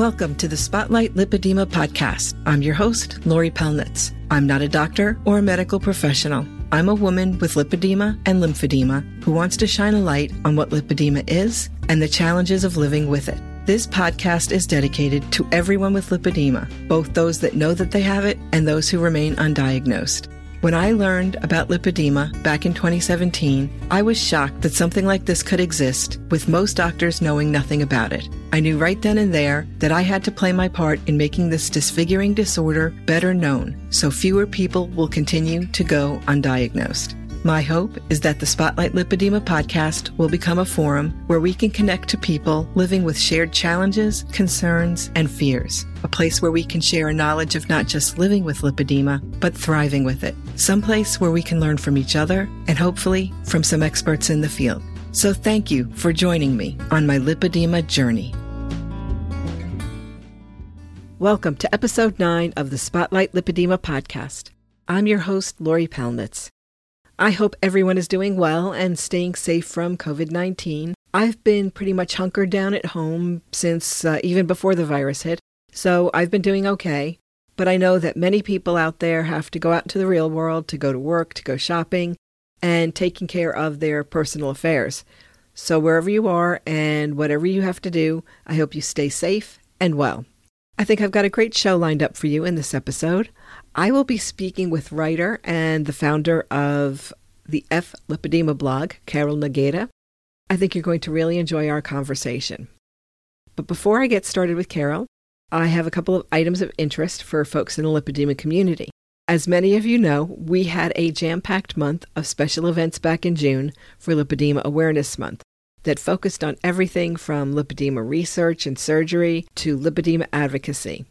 Welcome to the Spotlight Lipedema podcast. I'm your host, Lori Pelnitz. I'm not a doctor or a medical professional. I'm a woman with lipedema and lymphedema who wants to shine a light on what lipedema is and the challenges of living with it. This podcast is dedicated to everyone with lipedema, both those that know that they have it and those who remain undiagnosed. When I learned about lipedema back in 2017, I was shocked that something like this could exist, with most doctors knowing nothing about it. I knew right then and there that I had to play my part in making this disfiguring disorder better known so fewer people will continue to go undiagnosed. My hope is that the Spotlight Lipedema podcast will become a forum where we can connect to people living with shared challenges, concerns, and fears. A place where we can share a knowledge of not just living with lipedema, but thriving with it. Some place where we can learn from each other and hopefully from some experts in the field. So thank you for joining me on my lipedema journey. Welcome to episode 9 of the Spotlight Lipedema podcast. I'm your host, Lori Pelnitz. I hope everyone is doing well and staying safe from COVID 19. I've been pretty much hunkered down at home since uh, even before the virus hit, so I've been doing okay. But I know that many people out there have to go out into the real world to go to work, to go shopping, and taking care of their personal affairs. So, wherever you are and whatever you have to do, I hope you stay safe and well. I think I've got a great show lined up for you in this episode. I will be speaking with writer and the founder of the F Lipedema blog, Carol Nogueira. I think you're going to really enjoy our conversation. But before I get started with Carol, I have a couple of items of interest for folks in the lipedema community. As many of you know, we had a jam packed month of special events back in June for Lipedema Awareness Month that focused on everything from lipedema research and surgery to lipedema advocacy.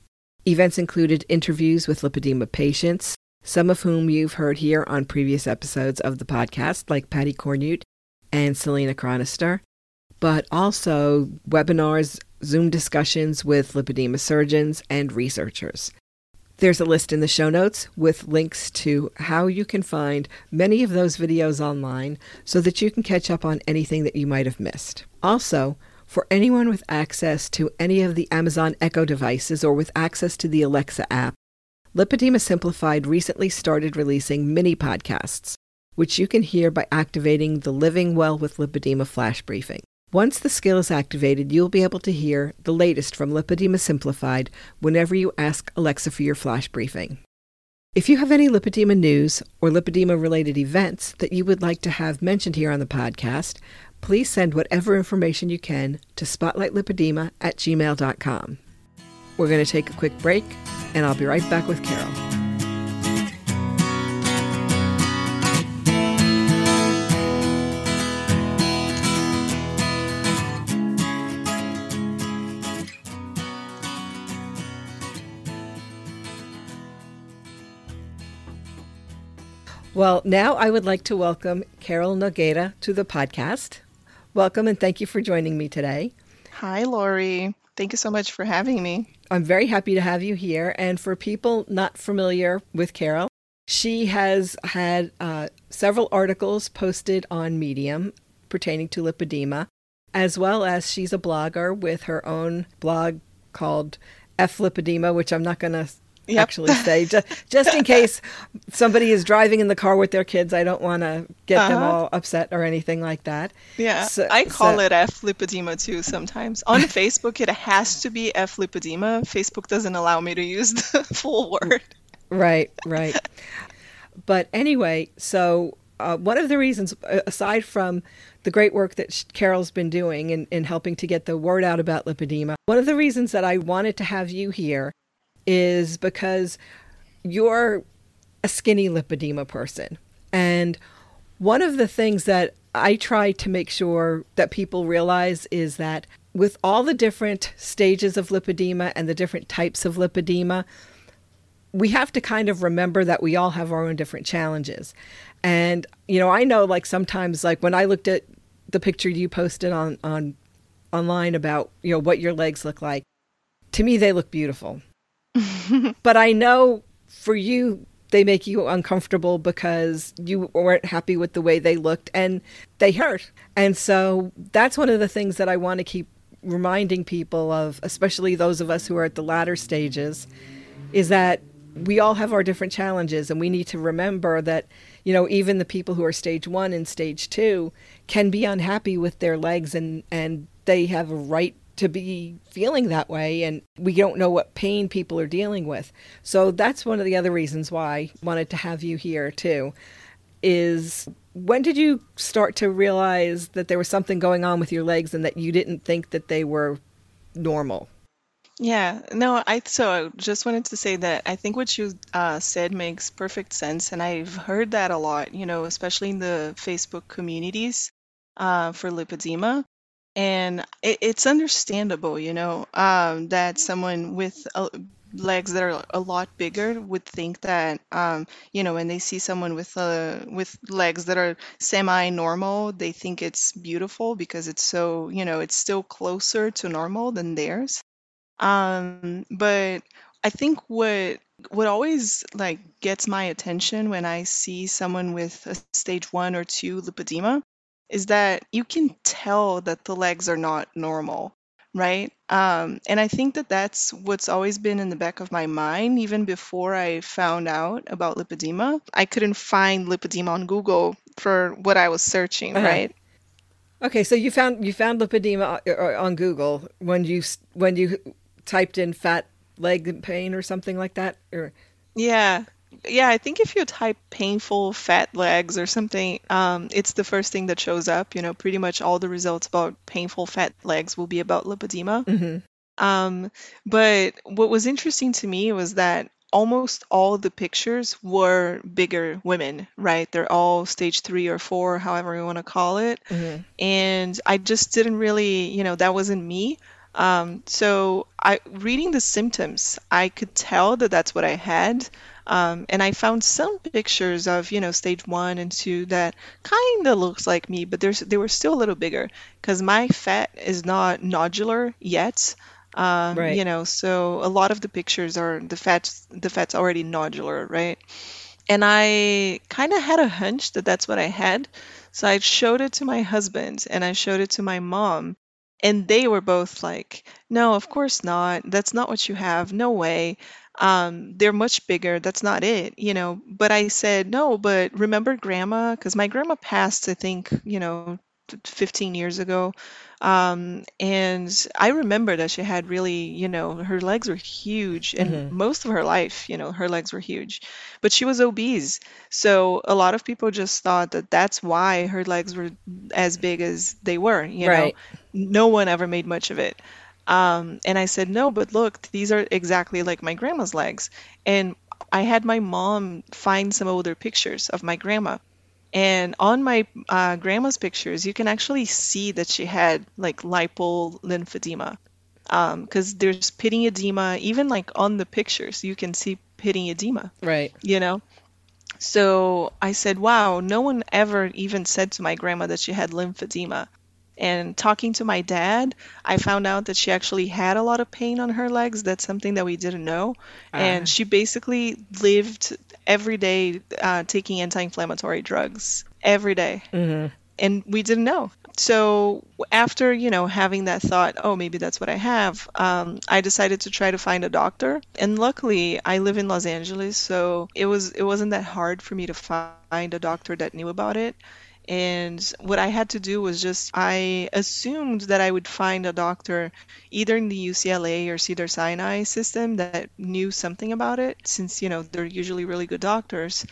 Events included interviews with lipedema patients, some of whom you've heard here on previous episodes of the podcast, like Patty Cornute and Selena Cronister, but also webinars, Zoom discussions with lipedema surgeons and researchers. There's a list in the show notes with links to how you can find many of those videos online so that you can catch up on anything that you might have missed. Also, for anyone with access to any of the Amazon Echo devices or with access to the Alexa app, Lipedema Simplified recently started releasing mini podcasts, which you can hear by activating the Living Well with Lipedema flash briefing. Once the skill is activated, you'll be able to hear the latest from Lipedema Simplified whenever you ask Alexa for your flash briefing. If you have any lipedema news or lipedema related events that you would like to have mentioned here on the podcast, please send whatever information you can to spotlightlipedema at gmail.com. We're going to take a quick break, and I'll be right back with Carol. Well, now I would like to welcome Carol Nogueira to the podcast. Welcome and thank you for joining me today. Hi, Lori. Thank you so much for having me. I'm very happy to have you here. And for people not familiar with Carol, she has had uh, several articles posted on Medium pertaining to lipedema, as well as she's a blogger with her own blog called F Lipedema, which I'm not going to yep. actually say just, just in case somebody is driving in the car with their kids i don't want to get uh-huh. them all upset or anything like that yeah so, i call so. it f lipedema too sometimes on facebook it has to be f lipedema facebook doesn't allow me to use the full word right right but anyway so uh, one of the reasons aside from the great work that Carol's been doing in, in helping to get the word out about lipedema. One of the reasons that I wanted to have you here is because you're a skinny lipedema person. And one of the things that I try to make sure that people realize is that with all the different stages of lipedema and the different types of lipedema, we have to kind of remember that we all have our own different challenges. And, you know, I know like sometimes like when I looked at the picture you posted on, on online about, you know, what your legs look like, to me they look beautiful. but I know for you, they make you uncomfortable because you weren't happy with the way they looked and they hurt. And so that's one of the things that I want to keep reminding people of, especially those of us who are at the latter stages, is that we all have our different challenges and we need to remember that you know even the people who are stage 1 and stage 2 can be unhappy with their legs and and they have a right to be feeling that way and we don't know what pain people are dealing with so that's one of the other reasons why I wanted to have you here too is when did you start to realize that there was something going on with your legs and that you didn't think that they were normal? Yeah, no, I so I just wanted to say that I think what you uh, said makes perfect sense, and I've heard that a lot, you know, especially in the Facebook communities uh, for lipedema. And it, it's understandable, you know, um, that someone with a, legs that are a lot bigger would think that um, you know when they see someone with uh, with legs that are semi-normal they think it's beautiful because it's so you know it's still closer to normal than theirs. Um, but i think what what always like gets my attention when i see someone with a stage one or two lipedema is that you can tell that the legs are not normal right? Um, and I think that that's what's always been in the back of my mind, even before I found out about lipedema. I couldn't find lipedema on Google for what I was searching, uh-huh. right? Okay, so you found you found lipedema uh, uh, on Google when you when you typed in fat leg pain or something like that, or yeah, yeah, I think if you type painful fat legs or something, um, it's the first thing that shows up. You know, pretty much all the results about painful fat legs will be about lipedema. Mm-hmm. Um, but what was interesting to me was that almost all the pictures were bigger women, right? They're all stage three or four, however you want to call it. Mm-hmm. And I just didn't really, you know, that wasn't me. Um, so I reading the symptoms, I could tell that that's what I had. Um, and I found some pictures of, you know, stage one and two that kind of looks like me, but there's they were still a little bigger because my fat is not nodular yet. Um, right. You know, so a lot of the pictures are the fats the fat's already nodular, right? And I kind of had a hunch that that's what I had. So I showed it to my husband and I showed it to my mom. And they were both like, no, of course not. That's not what you have. No way um, they're much bigger. That's not it, you know. But I said, no, but remember grandma? Because my grandma passed, I think, you know, 15 years ago. Um, and I remember that she had really, you know, her legs were huge, and mm-hmm. most of her life, you know, her legs were huge, but she was obese. So a lot of people just thought that that's why her legs were as big as they were, you right. know. No one ever made much of it. Um, and I said, no, but look, these are exactly like my grandma's legs. And I had my mom find some older pictures of my grandma. And on my uh, grandma's pictures, you can actually see that she had like lymphedema, Because um, there's pitting edema, even like on the pictures, you can see pitting edema. Right. You know? So I said, wow, no one ever even said to my grandma that she had lymphedema. And talking to my dad, I found out that she actually had a lot of pain on her legs. That's something that we didn't know. Uh. And she basically lived every day uh, taking anti inflammatory drugs every day. Mm-hmm. And we didn't know. So after, you know, having that thought, oh, maybe that's what I have, um, I decided to try to find a doctor. And luckily, I live in Los Angeles, so it was it wasn't that hard for me to find a doctor that knew about it. And what I had to do was just, I assumed that I would find a doctor either in the UCLA or Cedar Sinai system that knew something about it, since, you know, they're usually really good doctors.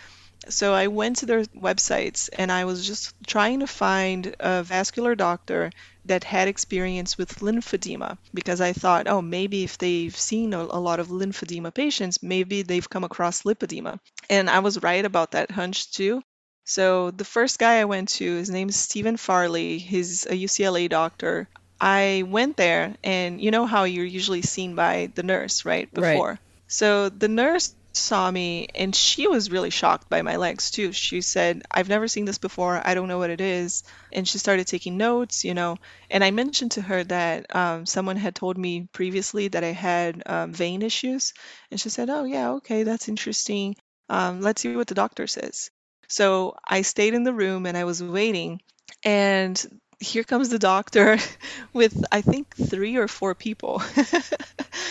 So I went to their websites and I was just trying to find a vascular doctor that had experience with lymphedema because I thought, oh, maybe if they've seen a, a, lot of lymphedema patients, maybe they've come across lipedema. And I was right about that hunch too. So the first guy I went to, his name is Steven Farley. He's a UCLA doctor. I went there, and you know how you're usually seen by the nurse, right? Before. Right. So the nurse saw me, and she was really shocked by my legs too. She said, "I've never seen this before. I don't know what it is." And she started taking notes, you know. And I mentioned to her that um, someone had told me previously that I had um, vein issues, and she said, "Oh yeah, okay, that's interesting. Um, let's see what the doctor says." So I stayed in the room and I was waiting. And here comes the doctor with I think three or four people.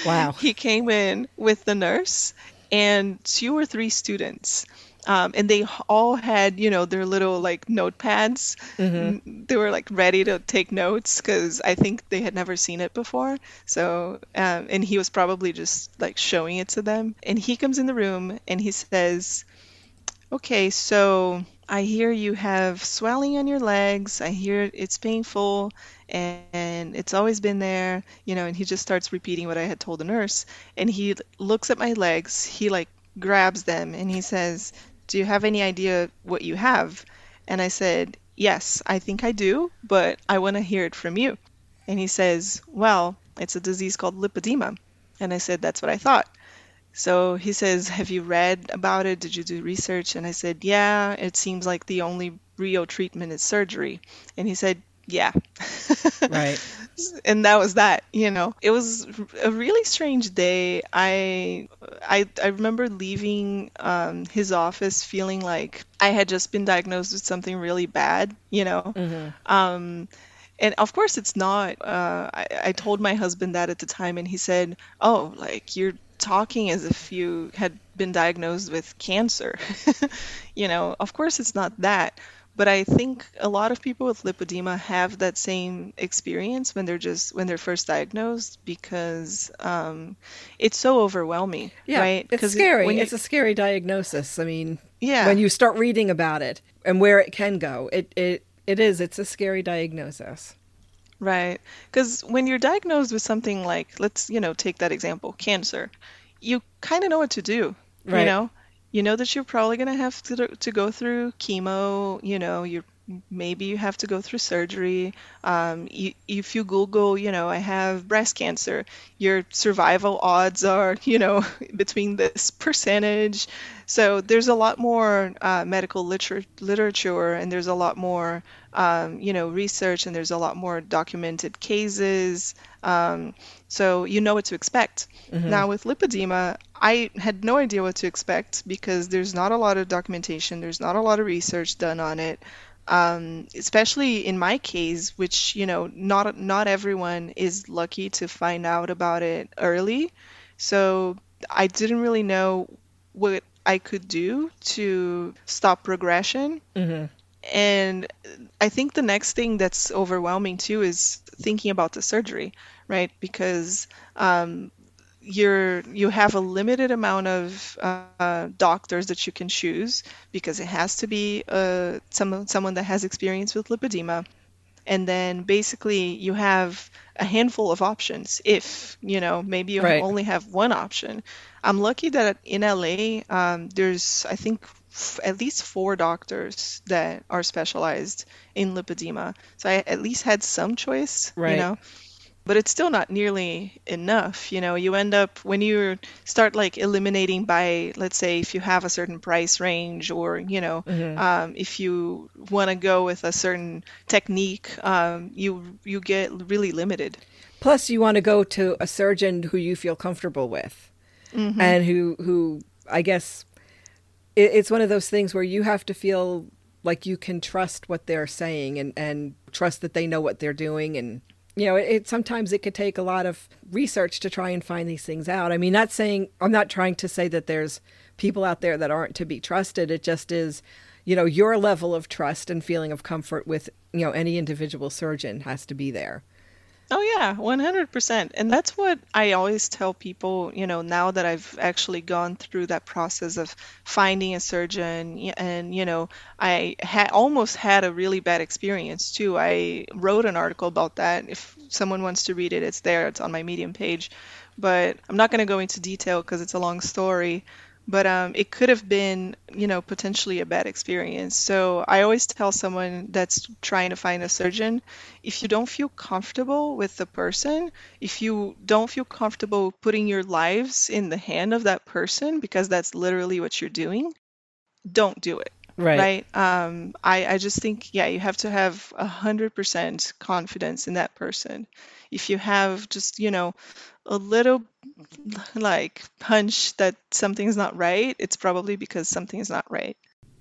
wow. He came in with the nurse and two or three students. Um, and they all had, you know, their little like notepads. Mm-hmm. They were like ready to take notes because I think they had never seen it before. So, um, and he was probably just like showing it to them. And he comes in the room and he says, "Okay, so I hear you have swelling on your legs. I hear it's painful and it's always been there, you know, and he just starts repeating what I had told the nurse. And he looks at my legs, he like grabs them and he says, Do you have any idea what you have? And I said, Yes, I think I do, but I want to hear it from you. And he says, Well, it's a disease called lipedema. And I said, That's what I thought. So he says, Have you read about it? Did you do research? And I said, Yeah, it seems like the only real treatment is surgery. And he said, Yeah. right. And that was that, you know. It was a really strange day. I I, I remember leaving um, his office feeling like I had just been diagnosed with something really bad, you know. Mm-hmm. Um, and of course it's not uh, I, I told my husband that at the time and he said oh like you're talking as if you had been diagnosed with cancer. you know, of course it's not that, but I think a lot of people with lipedema have that same experience when they're just when they're first diagnosed because um, it's so overwhelming, yeah, right? It's scary. You, it's a scary diagnosis. I mean, yeah. When you start reading about it and where it can go, it it it is. It's a scary diagnosis. Right. Because when you're diagnosed with something like, let's, you know, take that example, cancer, you kind of know what to do. Right. You know, you know that you're probably going to have to to go through chemo. You know, you're maybe you have to go through surgery. Um, you, if you Google, you know, I have breast cancer, your survival odds are, you know, between this percentage. So there's a lot more uh, medical liter- literature, and there's a lot more, um, you know, research, and there's a lot more documented cases. Um, so you know what to expect. Mm-hmm. Now with lipedema, I had no idea what to expect because there's not a lot of documentation, there's not a lot of research done on it um, especially in my case, which you know, not not everyone is lucky to find out about it early. So I didn't really know what I could do to stop progression. Mm-hmm. And I think the next thing that's overwhelming too is thinking about the surgery, right? Because um, you're you have a limited amount of uh, doctors that you can choose because it has to be uh, some, someone that has experience with lipedema and then basically you have a handful of options if you know maybe you right. only have one option i'm lucky that in la um, there's i think f- at least four doctors that are specialized in lipedema so i at least had some choice right. you know but it's still not nearly enough you know you end up when you start like eliminating by let's say if you have a certain price range or you know mm-hmm. um, if you want to go with a certain technique um, you you get really limited plus you want to go to a surgeon who you feel comfortable with mm-hmm. and who who i guess it, it's one of those things where you have to feel like you can trust what they're saying and and trust that they know what they're doing and you know, it, it, sometimes it could take a lot of research to try and find these things out. I mean, not saying I'm not trying to say that there's people out there that aren't to be trusted. It just is, you know, your level of trust and feeling of comfort with, you know, any individual surgeon has to be there. Oh yeah, 100%. And that's what I always tell people, you know, now that I've actually gone through that process of finding a surgeon and, you know, I almost had a really bad experience too. I wrote an article about that. If someone wants to read it, it's there. It's on my Medium page. But I'm not going to go into detail because it's a long story but um, it could have been you know potentially a bad experience. So i always tell someone that's trying to find a surgeon if you don't feel comfortable with the person if you don't feel comfortable putting your lives in the hand of that person because that's literally what you're doing don't do it right. right? Um, I, I just think yeah you have to have a hundred percent confidence in that person if you have just you know a little like hunch that something's not right, it's probably because something is not right.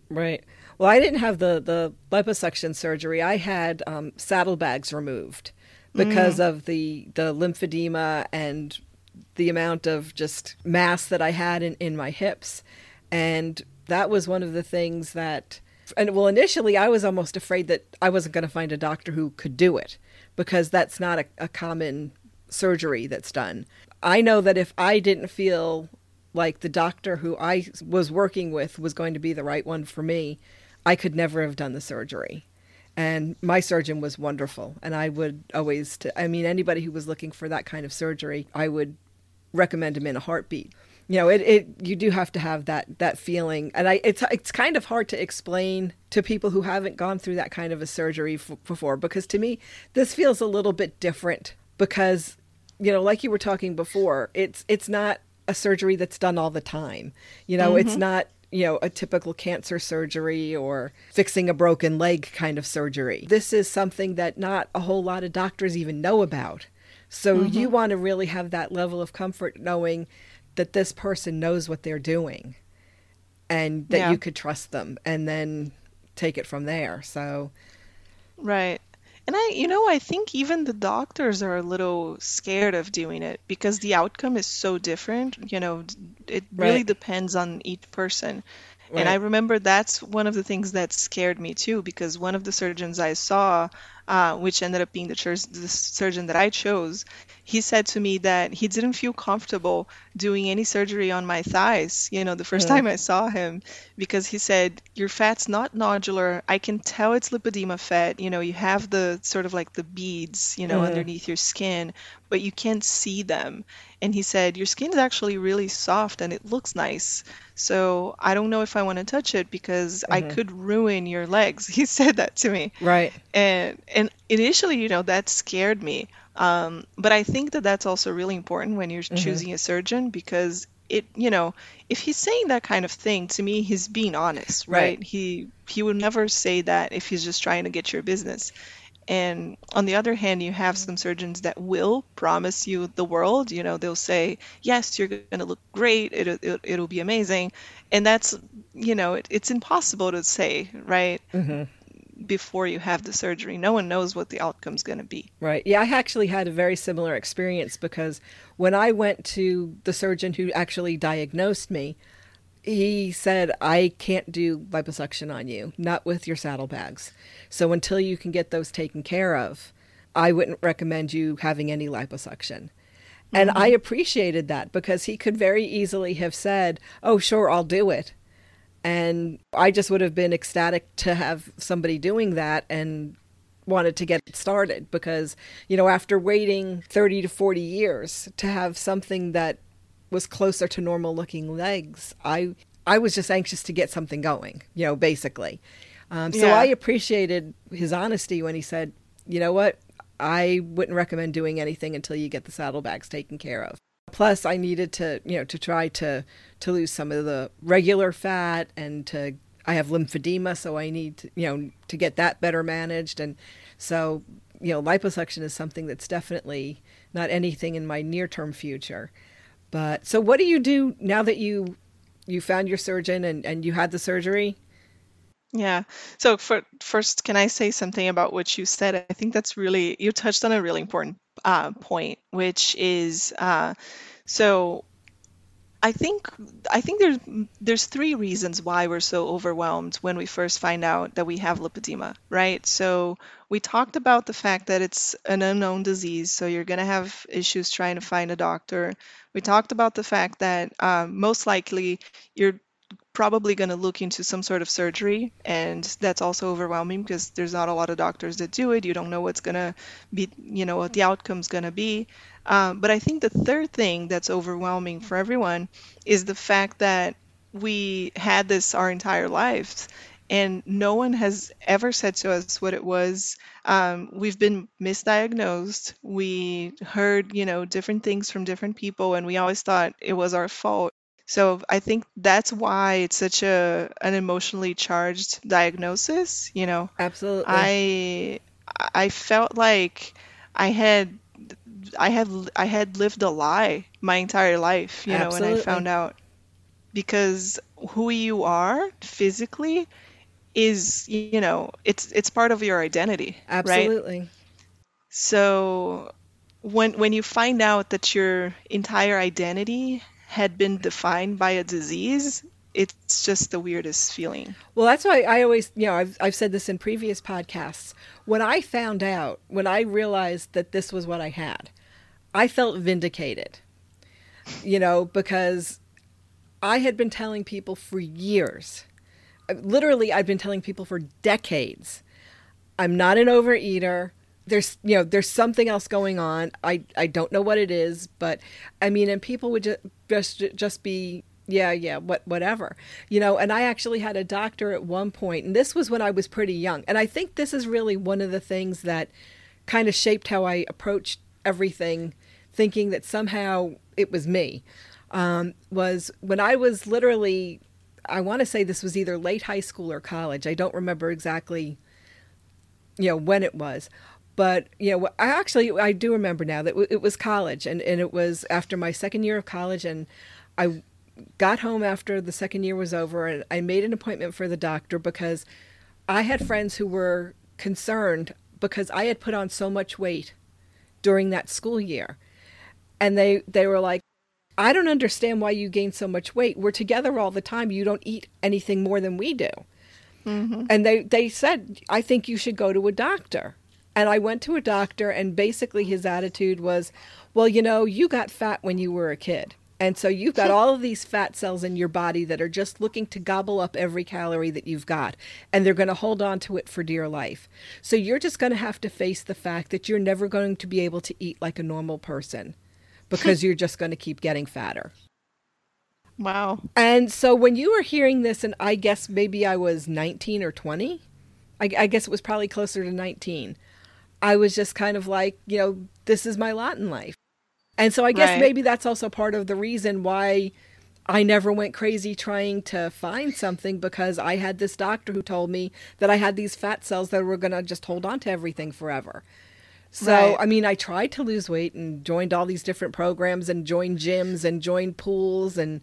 Right. Well, I didn't have the the liposuction surgery. I had um, saddlebags removed because mm. of the the lymphedema and the amount of just mass that I had in, in my hips. And that was one of the things that and well initially I was almost afraid that I wasn't going to find a doctor who could do it because that's not a, a common surgery that's done. I know that if I didn't feel like the doctor who I was working with was going to be the right one for me, I could never have done the surgery. And my surgeon was wonderful. And I would always, t- I mean, anybody who was looking for that kind of surgery, I would recommend him in a heartbeat. You know, it, it you do have to have that that feeling, and I it's it's kind of hard to explain to people who haven't gone through that kind of a surgery f- before because to me this feels a little bit different because you know, like you were talking before, it's it's not a surgery that's done all the time. You know, mm-hmm. it's not you know, a typical cancer surgery or fixing a broken leg kind of surgery. This is something that not a whole lot of doctors even know about. So mm-hmm. you want to really have that level of comfort knowing that this person knows what they're doing and that yeah. you could trust them and then take it from there. So Right. And I, you know, I think even the doctors are a little scared of doing it because the outcome is so different. You know, it really right. depends on each person. Right. And I remember that's one of the things that scared me too, because one of the surgeons I saw, uh, which ended up being the, the surgeon that I chose, he said to me that he didn't feel comfortable doing any surgery on my thighs, you know, the first time I saw him, because he said, Your fat's not nodular. I can tell it's lipedema fat. You know, you have the sort of like the beads, you know, mm. underneath your skin, but you can't see them. And he said, Your skin is actually really soft and it looks nice. So I don't know if I want to touch it because mm-hmm. I could ruin your legs. He said that to me. Right. And and initially, you know, that scared me. Um, but I think that that's also really important when you're mm-hmm. choosing a surgeon because it, you know, if he's saying that kind of thing to me, he's being honest, right? right? He he would never say that if he's just trying to get your business. And on the other hand, you have some surgeons that will promise you the world. You know, they'll say, yes, you're going to look great. It, it, it'll be amazing. And that's, you know, it, it's impossible to say, right? Mm-hmm before you have the surgery. No one knows what the outcome's going to be. Right. Yeah, I actually had a very similar experience because when I went to the surgeon who actually diagnosed me, he said, I can't do liposuction on you, not with your saddlebags. So until you can get those taken care of, I wouldn't recommend you having any liposuction. And mm-hmm. I appreciated that because he could very easily have said, Oh, sure, I'll do it. And I just would have been ecstatic to have somebody doing that and wanted to get it started because, you know, after waiting 30 to 40 years to have something that was closer to normal looking legs, I I was just anxious to get something going, you know, basically. Um, so yeah. I appreciated his honesty when he said, you know what, I wouldn't recommend doing anything until you get the saddlebags taken care of. Plus, I needed to, you know, to try to to lose some of the regular fat and to I have lymphedema, so I need to, you know, to get that better managed. And so, you know, liposuction is something that's definitely not anything in my near term future. But so, what do you do now that you you found your surgeon and and you had the surgery? Yeah. So for, first, can I say something about what you said? I think that's really you touched on a really important uh, point, which is uh, so. I think I think there's there's three reasons why we're so overwhelmed when we first find out that we have lipedema, right? So we talked about the fact that it's an unknown disease, so you're going to have issues trying to find a doctor. We talked about the fact that um, most likely you're probably going to look into some sort of surgery and that's also overwhelming because there's not a lot of doctors that do it. You don't know what's going to be you know what the outcome's going to be. Um, but i think the third thing that's overwhelming for everyone is the fact that we had this our entire lives and no one has ever said to us what it was. Um, we've been misdiagnosed. We heard you know different things from different people and we always thought it was our fault so I think that's why it's such a an emotionally charged diagnosis, you know. Absolutely. I I felt like I had I had I had lived a lie my entire life, you know, when I found out because who you are physically is you know it's it's part of your identity absolutely right? so when when you find out that your entire identity had been defined by a disease it's just the weirdest feeling well that's why i always you know I've, I've said this in previous podcasts when i found out when i realized that this was what i had i felt vindicated you know because i had been telling people for years literally I've been telling people for decades I'm not an overeater. There's you know there's something else going on. I I don't know what it is, but I mean and people would just just just be yeah yeah what whatever you know and i actually had a doctor at one point and this was when i was pretty young and i think this is really one of the things that kind of shaped how i approached everything thinking that somehow it was me um, was when i was literally I want to say this was either late high school or college. I don't remember exactly, you know, when it was. But, you know, I actually, I do remember now that it was college and, and it was after my second year of college and I got home after the second year was over and I made an appointment for the doctor because I had friends who were concerned because I had put on so much weight during that school year. And they, they were like, I don't understand why you gain so much weight. We're together all the time. You don't eat anything more than we do. Mm-hmm. And they, they said, I think you should go to a doctor. And I went to a doctor, and basically his attitude was, Well, you know, you got fat when you were a kid. And so you've got all of these fat cells in your body that are just looking to gobble up every calorie that you've got. And they're going to hold on to it for dear life. So you're just going to have to face the fact that you're never going to be able to eat like a normal person because you're just going to keep getting fatter. Wow. And so when you were hearing this, and I guess maybe I was 19 or 20, I, I, guess it was probably closer to 19, I was just kind of like, you know, this is my lot in life. And so I guess right. maybe that's also part of the reason why I never went crazy trying to find something because I had this doctor who told me that I had these fat cells that were going to just hold on to everything forever. So, right. I mean, I tried to lose weight and joined all these different programs and joined gyms and joined pools and,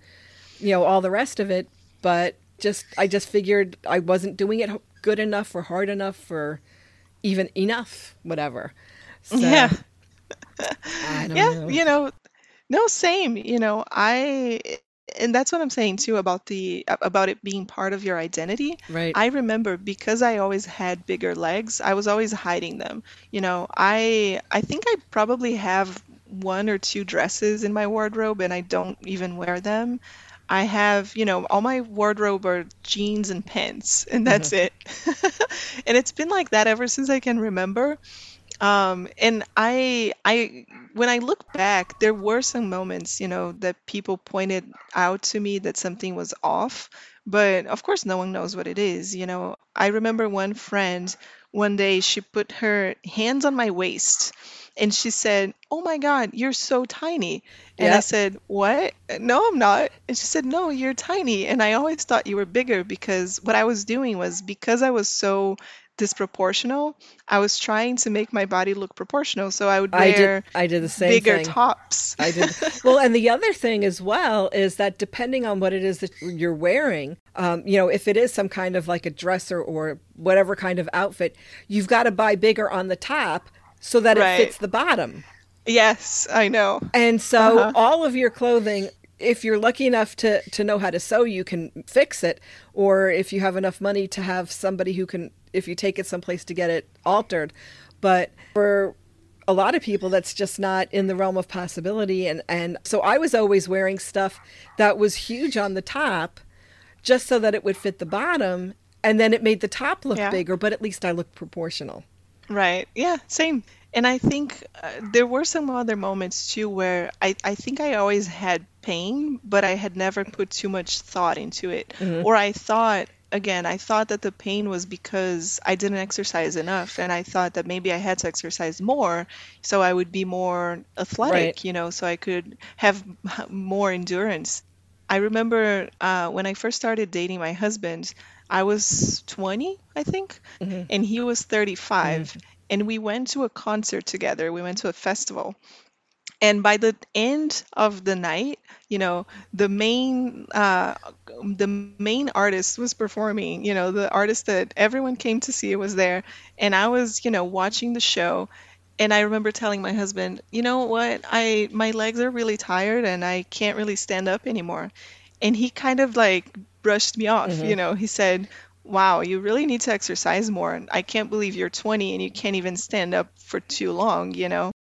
you know, all the rest of it. But just, I just figured I wasn't doing it good enough or hard enough or even enough, whatever. So, yeah. yeah, know. you know, no, same. You know, I and that's what I'm saying too about the about it being part of your identity. Right. I remember because I always had bigger legs, I was always hiding them. You know, I I think I probably have one or two dresses in my wardrobe and I don't even wear them. I have, you know, all my wardrobe are jeans and pants and that's mm-hmm. it. and it's been like that ever since I can remember. Um, and I, I, when I look back, there were some moments, you know, that people pointed out to me that something was off. But of course, no one knows what it is. You know, I remember one friend one day she put her hands on my waist and she said, "Oh my God, you're so tiny." And I said, "What? No, I'm not." And she said, "No, you're tiny." And I always thought you were bigger because what I was doing was because I was so disproportional. I was trying to make my body look proportional, so I would wear I did, I did the same bigger thing. tops. I did well, and the other thing as well is that depending on what it is that you're wearing, um, you know, if it is some kind of like a dresser or whatever kind of outfit, you've got to buy bigger on the top so that right. it fits the bottom. Yes, I know. And so uh-huh. all of your clothing if you're lucky enough to to know how to sew you can fix it or if you have enough money to have somebody who can if you take it someplace to get it altered. But for a lot of people that's just not in the realm of possibility and and so I was always wearing stuff that was huge on the top just so that it would fit the bottom and then it made the top look yeah. bigger but at least I looked proportional. Right. Yeah, same. And I think uh, there were some other moments too where I, I think I always had pain, but I had never put too much thought into it. Mm-hmm. Or I thought again, I thought that the pain was because I didn't exercise enough, and I thought that maybe I had to exercise more so I would be more athletic, right. you know, so I could have more endurance. I remember uh, when I first started dating my husband, I was 20, I think, mm-hmm. and he was 35. Mm-hmm. And we went to a concert together. We went to a festival And by the end of the night, you know, the main uh, the main artist was performing. You know, the artist that everyone came to see was there, and I was, you know, watching the show. And I remember telling my husband, you know what, I my legs are really tired and I can't really stand up anymore. And he kind of like brushed me off. Mm-hmm. You know, he said, wow, you really need to exercise more. I can't believe you're 20 and you can't even stand up for too long, you know?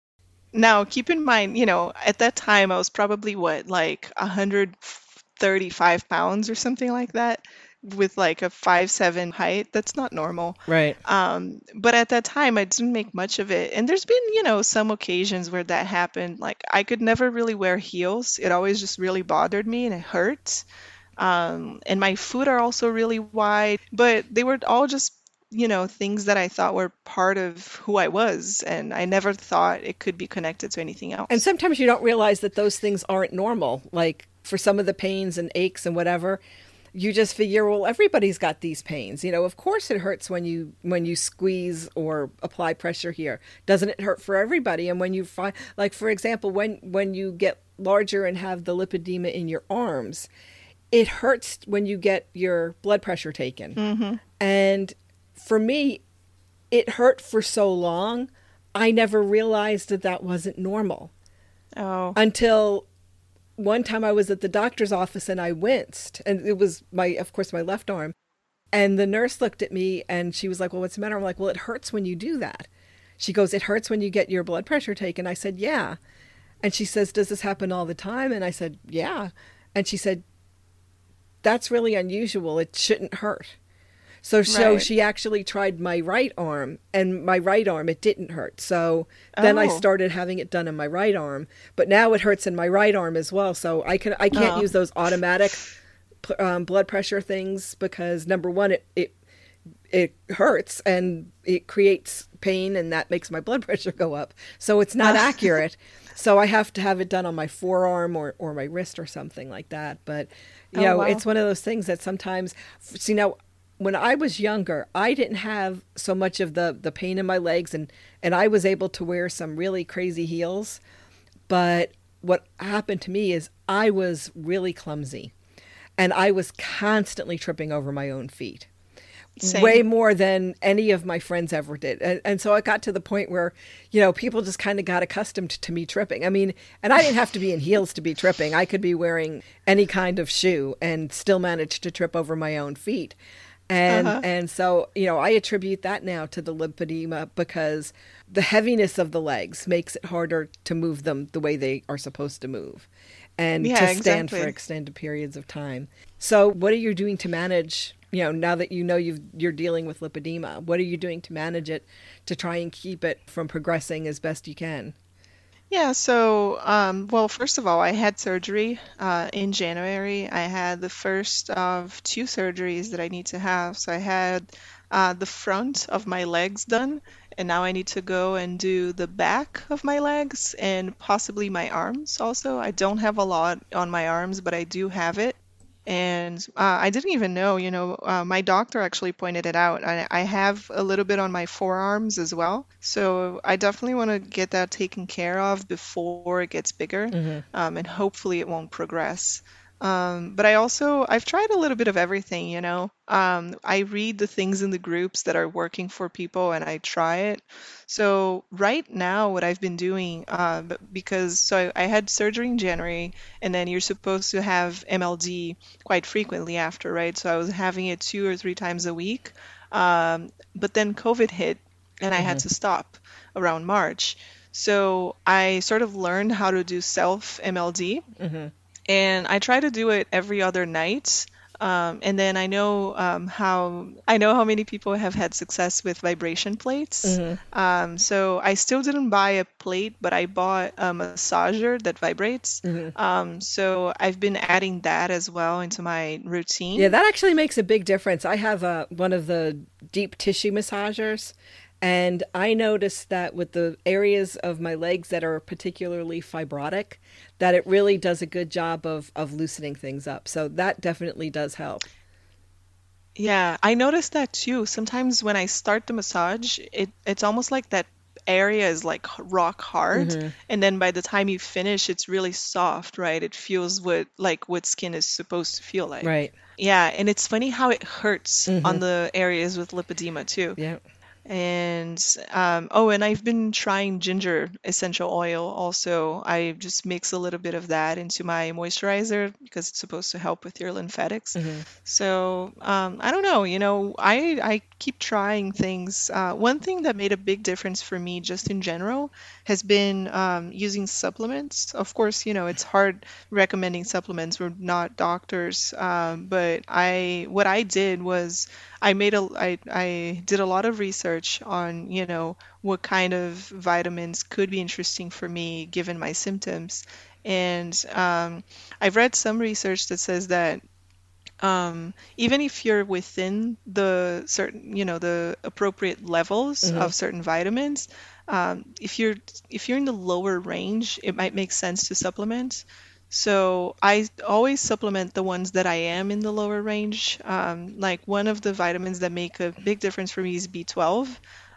Now, keep in mind, you know, at that time I was probably what, like 135 pounds or something like that with like a five seven height. That's not normal. Right. Um, but at that time I didn't make much of it. And there's been, you know, some occasions where that happened. Like I could never really wear heels. It always just really bothered me and it hurt. Um, and my foot are also really wide, but they were all just, you know, things that I thought were part of who I was. And I never thought it could be connected to anything else. And sometimes you don't realize that those things aren't normal. Like for some of the pains and aches and whatever, you just figure, well, everybody's got these pains. You know, of course it hurts when you when you squeeze or apply pressure here. Doesn't it hurt for everybody? And when you find, like for example, when when you get larger and have the lipedema in your arms, it hurts when you get your blood pressure taken. Mm-hmm. And for me, it hurt for so long. I never realized that that wasn't normal Oh, until one time I was at the doctor's office and I winced. And it was my, of course, my left arm. And the nurse looked at me and she was like, Well, what's the matter? I'm like, Well, it hurts when you do that. She goes, It hurts when you get your blood pressure taken. I said, Yeah. And she says, Does this happen all the time? And I said, Yeah. And she said, That's really unusual. It shouldn't hurt. So, so Right. she actually tried my right arm, and my right arm it didn't hurt. So then I Oh. started having it done in my right arm, but now it hurts in my right arm as well. So I can I can't Oh. use those automatic um, blood pressure things because number one it it it hurts and it creates pain and that makes my blood pressure go up. So it's not accurate. So I have to have it done on my forearm or, or my wrist or something like that. But you Oh, know, wow. it's one of those things that sometimes see now when I was younger, I didn't have so much of the the pain in my legs and and I was able to wear some really crazy heels. But what happened to me is I was really clumsy and I was constantly tripping over my own feet Same. way more than any of my friends ever did. And, and so I got to the point where, you know, people just kind of got accustomed to me tripping. I mean, and I didn't have to be in heels to be tripping. I could be wearing any kind of shoe and still manage to trip over my own feet. And Uh-huh. and so, you know, I attribute that now to the lymphedema because the heaviness of the legs makes it harder to move them the way they are supposed to move and Yeah, to stand for extended periods of time. So, what are you doing to manage? You know, now that you know you've, you're dealing with lipedema, what are you doing to manage it to try and keep it from progressing as best you can? Yeah, so, um, well, first of all, I had surgery uh, in January. I had the first of two surgeries that I need to have. So I had uh, the front of my legs done, and now I need to go and do the back of my legs and possibly my arms also. I don't have a lot on my arms, but I do have it. And uh, I didn't even know, you know, uh, my doctor actually pointed it out. I, I have a little bit on my forearms as well. So I definitely want to get that taken care of before it gets bigger. Um, and hopefully it won't progress. Um, but I also, I've tried a little bit of everything, you know. Um, I read the things in the groups that are working for people and I try it. So right now, what I've been doing, uh, b- because so I, I had surgery in January, and then you're supposed to have MLD quite frequently after, right? So I was having it two or three times a week. Um, but then COVID hit, and I had to stop around March. So I sort of learned how to do self MLD and I try to do it every other night. Um, and then I know um, how I know how many people have had success with vibration plates. Um, so I still didn't buy a plate, but I bought a massager that vibrates. Um, so I've been adding that as well into my routine. Yeah, that actually makes a big difference. I have a, one of the deep tissue massagers, and I noticed that with the areas of my legs that are particularly fibrotic, that it really does a good job of, of loosening things up. So that definitely does help. Yeah, I noticed that too. Sometimes when I start the massage, it it's almost like that area is like rock hard mm-hmm. and then by the time you finish it's really soft right it feels what like what skin is supposed to feel like right yeah and it's funny how it hurts mm-hmm. on the areas with lipedema too yeah and um, oh and i've been trying ginger essential oil also. I just mix a little bit of that into my moisturizer because it's supposed to help with your lymphatics. Mm-hmm. so um, i don't know you know i i keep trying things. Uh, one thing that made a big difference for me just in general has been um, using supplements. Of course you know it's hard recommending supplements. We're not doctors. Um, but i what i did was I made a I I did a lot of research on you know what kind of vitamins could be interesting for me given my symptoms, and um, I've read some research that says that um, even if you're within the certain you know the appropriate levels mm-hmm. of certain vitamins, um, if you're if you're in the lower range, it might make sense to supplement. So I always supplement the ones that I am in the lower range. Um, like one of the vitamins that make a big difference for me is B12.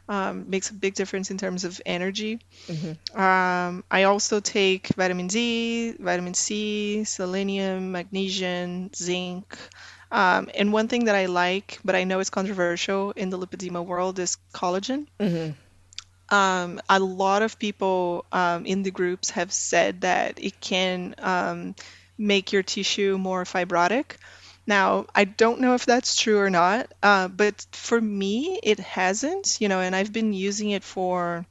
Um, makes a big difference in terms of energy. Mm-hmm. Um, I also take vitamin D, vitamin C, selenium, magnesium, zinc. Um, and one thing that I like, but I know it's controversial in the lipedema world, is collagen. Mm-hmm um, a lot of people um, in the groups have said that it can um, make your tissue more fibrotic. Now, I don't know if that's true or not, uh, but for me, it hasn't, you know, and I've been using it for,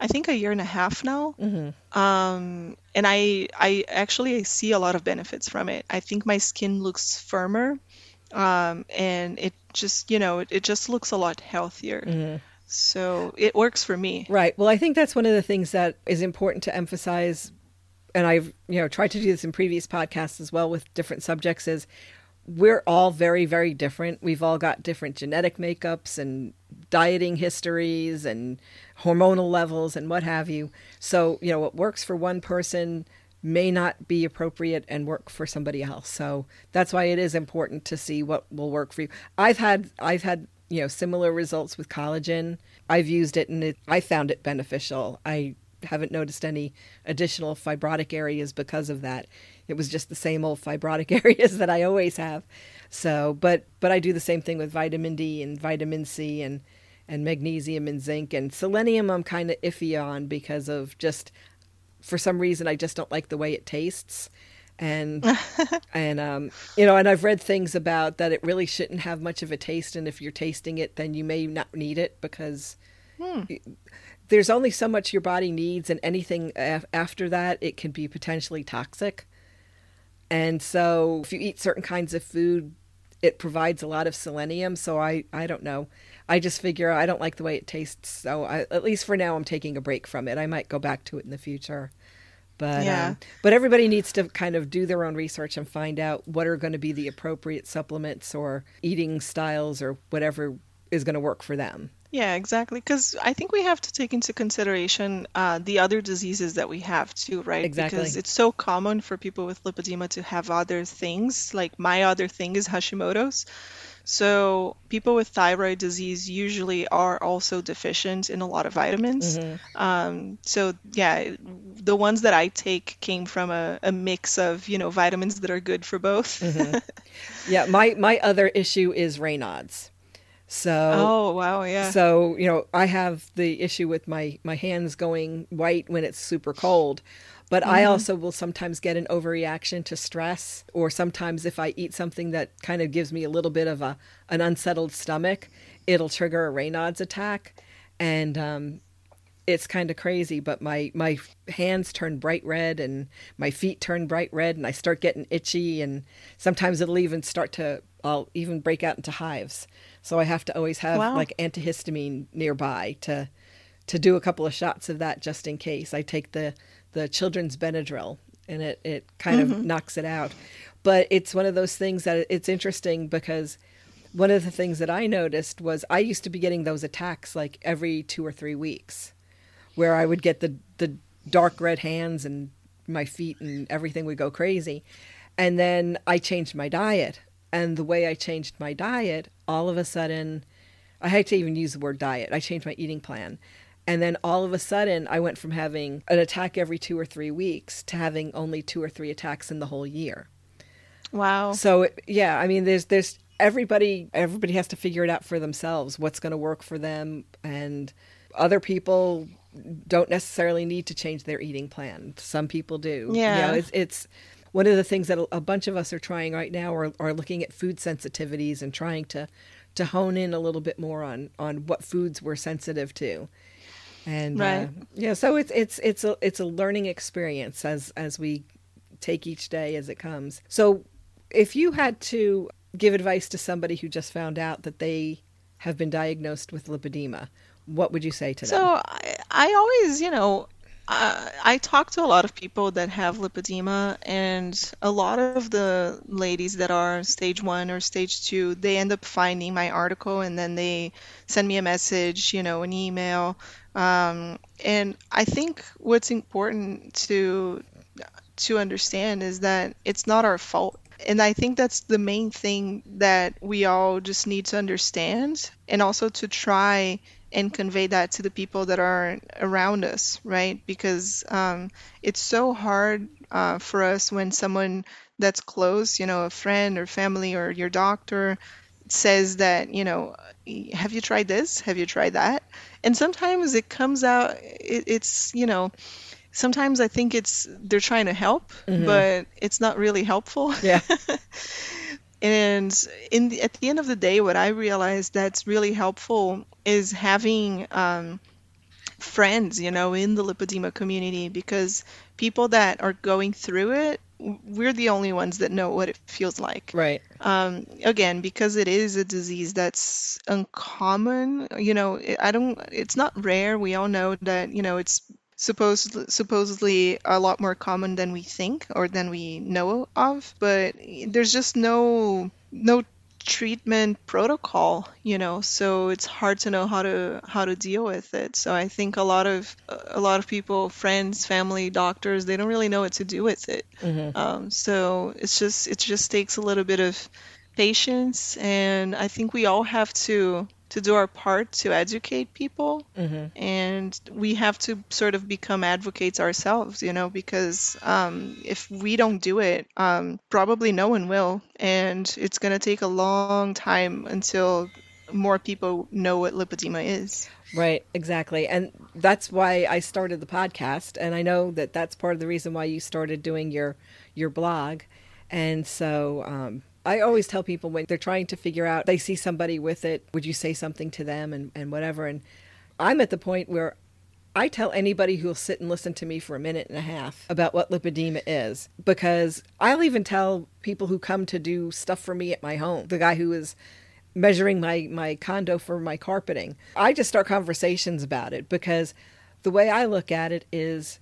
I think, a year and a half now. Mm-hmm. Um, and I, I actually I see a lot of benefits from it. I think my skin looks firmer, um, and it just, you know, it, it, just looks a lot healthier. Mm-hmm. So it works for me. Right. Well, I think that's one of the things that is important to emphasize and I've, you know, tried to do this in previous podcasts as well with different subjects is we're all very very different. We've all got different genetic makeups and dieting histories and hormonal levels and what have you. So, you know, what works for one person may not be appropriate and work for somebody else. So that's why it is important to see what will work for you. I've had I've had you know similar results with collagen. I've used it and it, I found it beneficial. I haven't noticed any additional fibrotic areas because of that. It was just the same old fibrotic areas that I always have. So, but but I do the same thing with vitamin D and vitamin C and and magnesium and zinc and selenium. I'm kind of iffy on because of just for some reason I just don't like the way it tastes and and um, you know, and I've read things about that it really shouldn't have much of a taste, and if you're tasting it, then you may not need it because hmm. there's only so much your body needs, and anything af- after that, it can be potentially toxic. And so, if you eat certain kinds of food, it provides a lot of selenium. So I I don't know. I just figure I don't like the way it tastes. So I, at least for now, I'm taking a break from it. I might go back to it in the future. But yeah. Um, but everybody needs to kind of do their own research and find out what are going to be the appropriate supplements or eating styles or whatever is going to work for them. Yeah, exactly. Because I think we have to take into consideration uh, the other diseases that we have too, right? Exactly. Because it's so common for people with lipedema to have other things. Like my other thing is Hashimoto's. So people with thyroid disease usually are also deficient in a lot of vitamins. Mm-hmm. Um, so yeah, the ones that I take came from a, a, mix of you know vitamins that are good for both. mm-hmm. Yeah, my my other issue is Raynaud's. So oh wow yeah. So you know I have the issue with my my hands going white when it's super cold. But mm-hmm. I also will sometimes get an overreaction to stress, or sometimes if I eat something that kind of gives me a little bit of a an unsettled stomach, it'll trigger a Raynaud's attack, and um, it's kind of crazy. But my my hands turn bright red, and my feet turn bright red, and I start getting itchy, and sometimes it'll even start to I'll even break out into hives. So I have to always have wow. like antihistamine nearby to to do a couple of shots of that just in case. I take the the children's Benadryl, and it it kind mm-hmm. of knocks it out. But it's one of those things that it's interesting because one of the things that I noticed was I used to be getting those attacks like every two or three weeks, where I would get the the dark red hands and my feet and everything would go crazy. And then I changed my diet. And the way I changed my diet, all of a sudden, I hate to even use the word diet. I changed my eating plan And then all of a sudden, I went from having an attack every two or three weeks to having only two or three attacks in the whole year. Wow. So yeah, I mean, there's there's everybody everybody has to figure it out for themselves what's going to work for them. And other people don't necessarily need to change their eating plan. Some people do. Yeah. you know, it's, it's one of the things that a bunch of us are trying right now are, are looking at food sensitivities and trying to to hone in a little bit more on on what foods we're sensitive to and uh, right. uh, yeah so it's it's it's a it's a learning experience as as we take each day as it comes so if you had to give advice to somebody who just found out that they have been diagnosed with lipedema, what would you say to so them? So I, I always, you know, uh, I talk to a lot of people that have lipedema, and a lot of the ladies that are stage one or stage two, they end up finding my article and then they send me a message, you know, an email. Um, and I think what's important to to understand is that it's not our fault and I think that's the main thing that we all just need to understand and also to try and convey that to the people that are around us, right? Because um, it's so hard uh, for us when someone that's close, you know, a friend or family or your doctor says that, you know, have you tried this? Have you tried that? And sometimes it comes out, it, it's, you know, sometimes I think it's they're trying to help, mm-hmm. but it's not really helpful. Yeah. and in the, at the end of the day, what I realized that's really helpful is having um, friends, you know, in the lipedema community because people that are going through it we're the only ones that know what it feels like. Right. Um, again, because it is a disease that's uncommon, you know, I don't, it's not rare. We all know that, you know, it's supposed supposedly a lot more common than we think or than we know of but there's just no no treatment protocol you know so it's hard to know how to how to deal with it so i think a lot of a lot of people friends family doctors they don't really know what to do with it mm-hmm. um, so it's just it just takes a little bit of patience and i think we all have to to do our part to educate people mm-hmm. and we have to sort of become advocates ourselves you know because um, if we don't do it um, probably no one will and it's going to take a long time until more people know what lipedema is Right, exactly. And that's why I started the podcast and I know that that's part of the reason why you started doing your your blog. And so um, I always tell people when they're trying to figure out, they see somebody with it, would you say something to them and, and whatever. And I'm at the point where I tell anybody who'll sit and listen to me for a minute and a half about what lipedema is because I'll even tell people who come to do stuff for me at my home, the guy who is measuring my, my condo for my carpeting. I just start conversations about it because the way I look at it is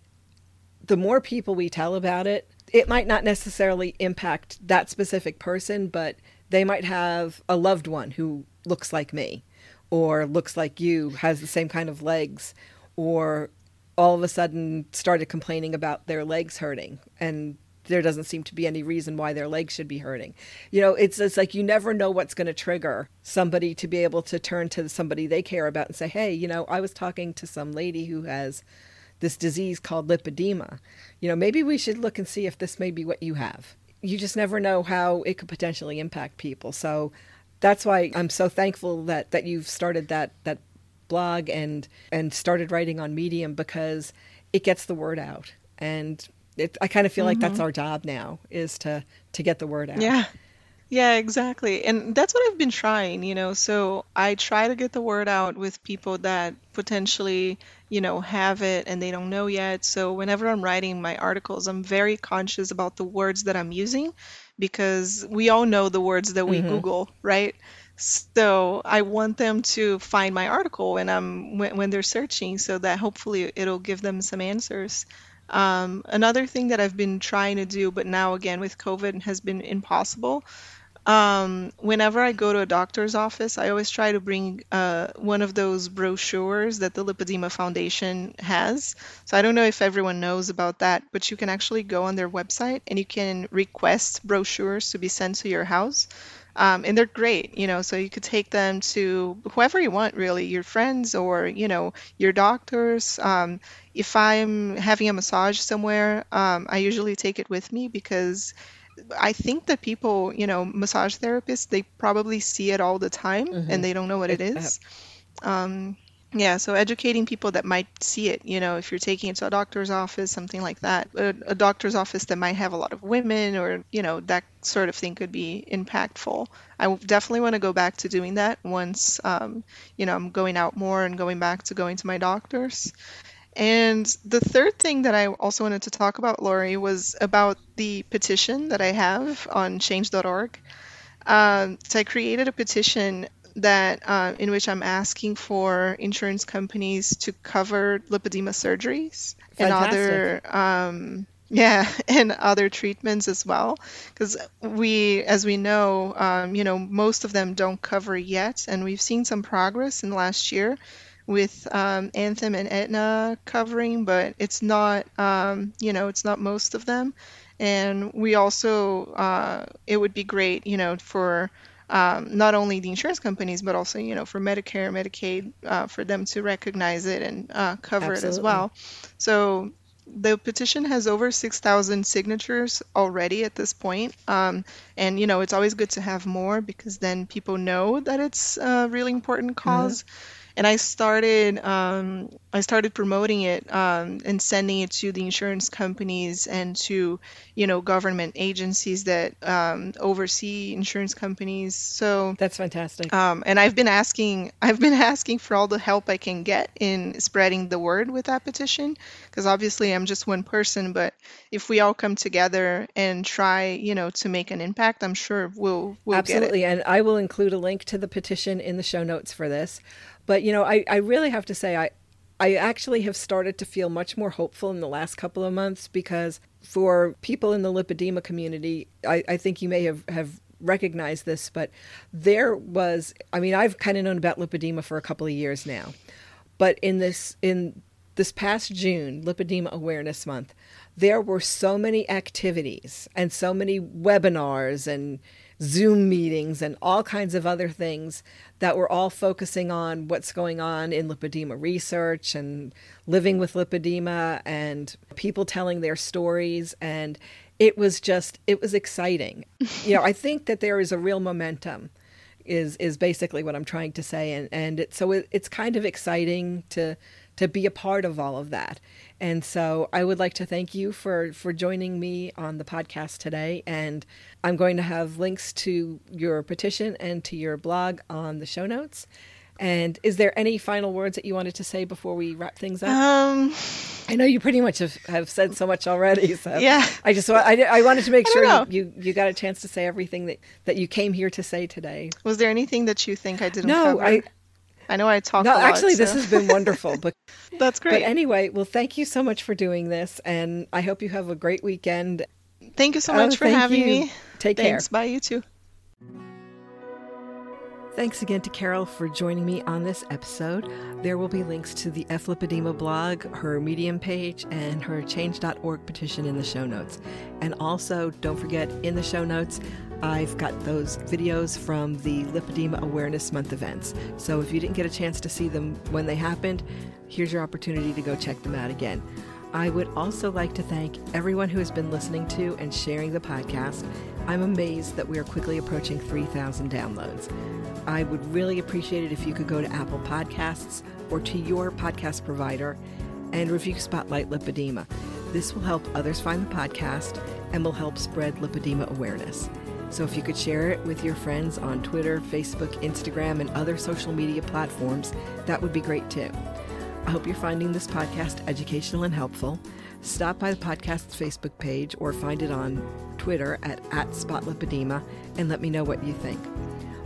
the more people we tell about it, it might not necessarily impact that specific person, but they might have a loved one who looks like me or looks like you, has the same kind of legs, or all of a sudden started complaining about their legs hurting and there doesn't seem to be any reason why their legs should be hurting. You know, it's it's like you never know what's going to trigger somebody to be able to turn to somebody they care about and say, "Hey, you know, I was talking to some lady who has this disease called lipedema. You know, maybe we should look and see if this may be what you have. You just never know how it could potentially impact people. So that's why I'm so thankful that, that you've started that, that blog and, and started writing on Medium because it gets the word out. And it, I kind of feel mm-hmm. like that's mm-hmm. our job now is to, to get the word out. Yeah. Yeah, exactly. And that's what I've been trying, you know. So I try to get the word out with people that potentially, you know, have it and they don't know yet. So whenever I'm writing my articles, I'm very conscious about the words that I'm using because we all know the words that we mm-hmm. Google, right? So I want them to find my article when I'm when, when they're searching so that hopefully it'll give them some answers. Um, another thing that I've been trying to do, but now again with COVID has been impossible, um, whenever I go to a doctor's office, I always try to bring uh, one of those brochures that the Lipedema Foundation has. So I don't know if everyone knows about that, but you can actually go on their website and you can request brochures to be sent to your house. Um, and they're great, you know, so you could take them to whoever you want, really, your friends or, you know, your doctors. Um, if I'm having a massage somewhere, um, I usually take it with me because I think that people, you know, massage therapists, they probably see it all the time mm-hmm. and they don't know what it is. Um, yeah, so educating people that might see it, you know, if you're taking it to a doctor's office, something like that, a, a, doctor's office that might have a lot of women or, you know, that sort of thing could be impactful. I definitely want to go back to doing that once, um, you know, I'm going out more and going back to going to my doctors. And the third thing that I also wanted to talk about, Lori, was about the petition that I have on change.org. Um, so I created a petition that uh, in which I'm asking for insurance companies to cover lipedema surgeries Fantastic. and other um, yeah and other treatments as well because we as we know um, you know most of them don't cover yet and we've seen some progress in last year with um, Anthem and Aetna covering, but it's not, um, you know, it's not most of them. And we also, uh, it would be great, you know, for um, not only the insurance companies, but also, you know, for Medicare, Medicaid, uh, for them to recognize it and uh, cover Absolutely. it as well. So the petition has over 6,000 signatures already at this point. Um, and, you know, it's always good to have more because then people know that it's a really important because mm-hmm and I started um, I started promoting it um, and sending it to the insurance companies and to you know government agencies that um, oversee insurance companies. So that's fantastic. Um, and I've been asking I've been asking for all the help I can get in spreading the word with that petition because obviously I'm just one person, but if we all come together and try you know to make an impact, I'm sure we'll we'll absolutely. And I will include a link to the petition in the show notes for this. But you know, I, I really have to say I I actually have started to feel much more hopeful in the last couple of months because for people in the lipedema community, I, I think you may have, have recognized this, but there was I mean, I've kind of known about lipedema for a couple of years now. But in this in this past June, Lipedema Awareness Month, there were so many activities and so many webinars and Zoom meetings and all kinds of other things that were all focusing on what's going on in lipedema research and living with lipedema and people telling their stories. And it was just, it was exciting. you know, I think that there is a real momentum. Is is basically what I'm trying to say, and and it, so it, it's kind of exciting to to be a part of all of that. And so I would like to thank you for, for joining me on the podcast today. And I'm going to have links to your petition and to your blog on the show notes. And is there any final words that you wanted to say before we wrap things up? Um, I know you pretty much have, have said so much already. So yeah, I just I, I wanted to make sure you, you, you got a chance to say everything that, that you came here to say today. Was there anything that you think I didn't? No, cover? I I know I talked. No, lot, actually, so. this has been wonderful. But that's great. But anyway, well, thank you so much for doing this, and I hope you have a great weekend. Thank you so much oh, for having you. me. Take Thanks. care. Bye, you too. Thanks again to Carol for joining me on this episode. There will be links to the F blog, her Medium page, and her change.org petition in the show notes. And also, don't forget, in the show notes, I've got those videos from the Lipedema Awareness Month events. So if you didn't get a chance to see them when they happened, here's your opportunity to go check them out again. I would also like to thank everyone who has been listening to and sharing the podcast. I'm amazed that we are quickly approaching 3,000 downloads. I would really appreciate it if you could go to Apple Podcasts or to your podcast provider and review Spotlight Lipedema. This will help others find the podcast and will help spread lipedema awareness. So if you could share it with your friends on Twitter, Facebook, Instagram, and other social media platforms, that would be great too. I hope you're finding this podcast educational and helpful. Stop by the podcast's Facebook page or find it on Twitter at, at SpotLipedema and let me know what you think.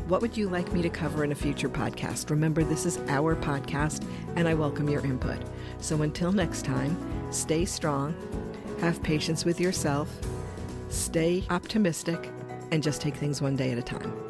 What would you like me to cover in a future podcast? Remember, this is our podcast, and I welcome your input. So until next time, stay strong, have patience with yourself, stay optimistic, and just take things one day at a time.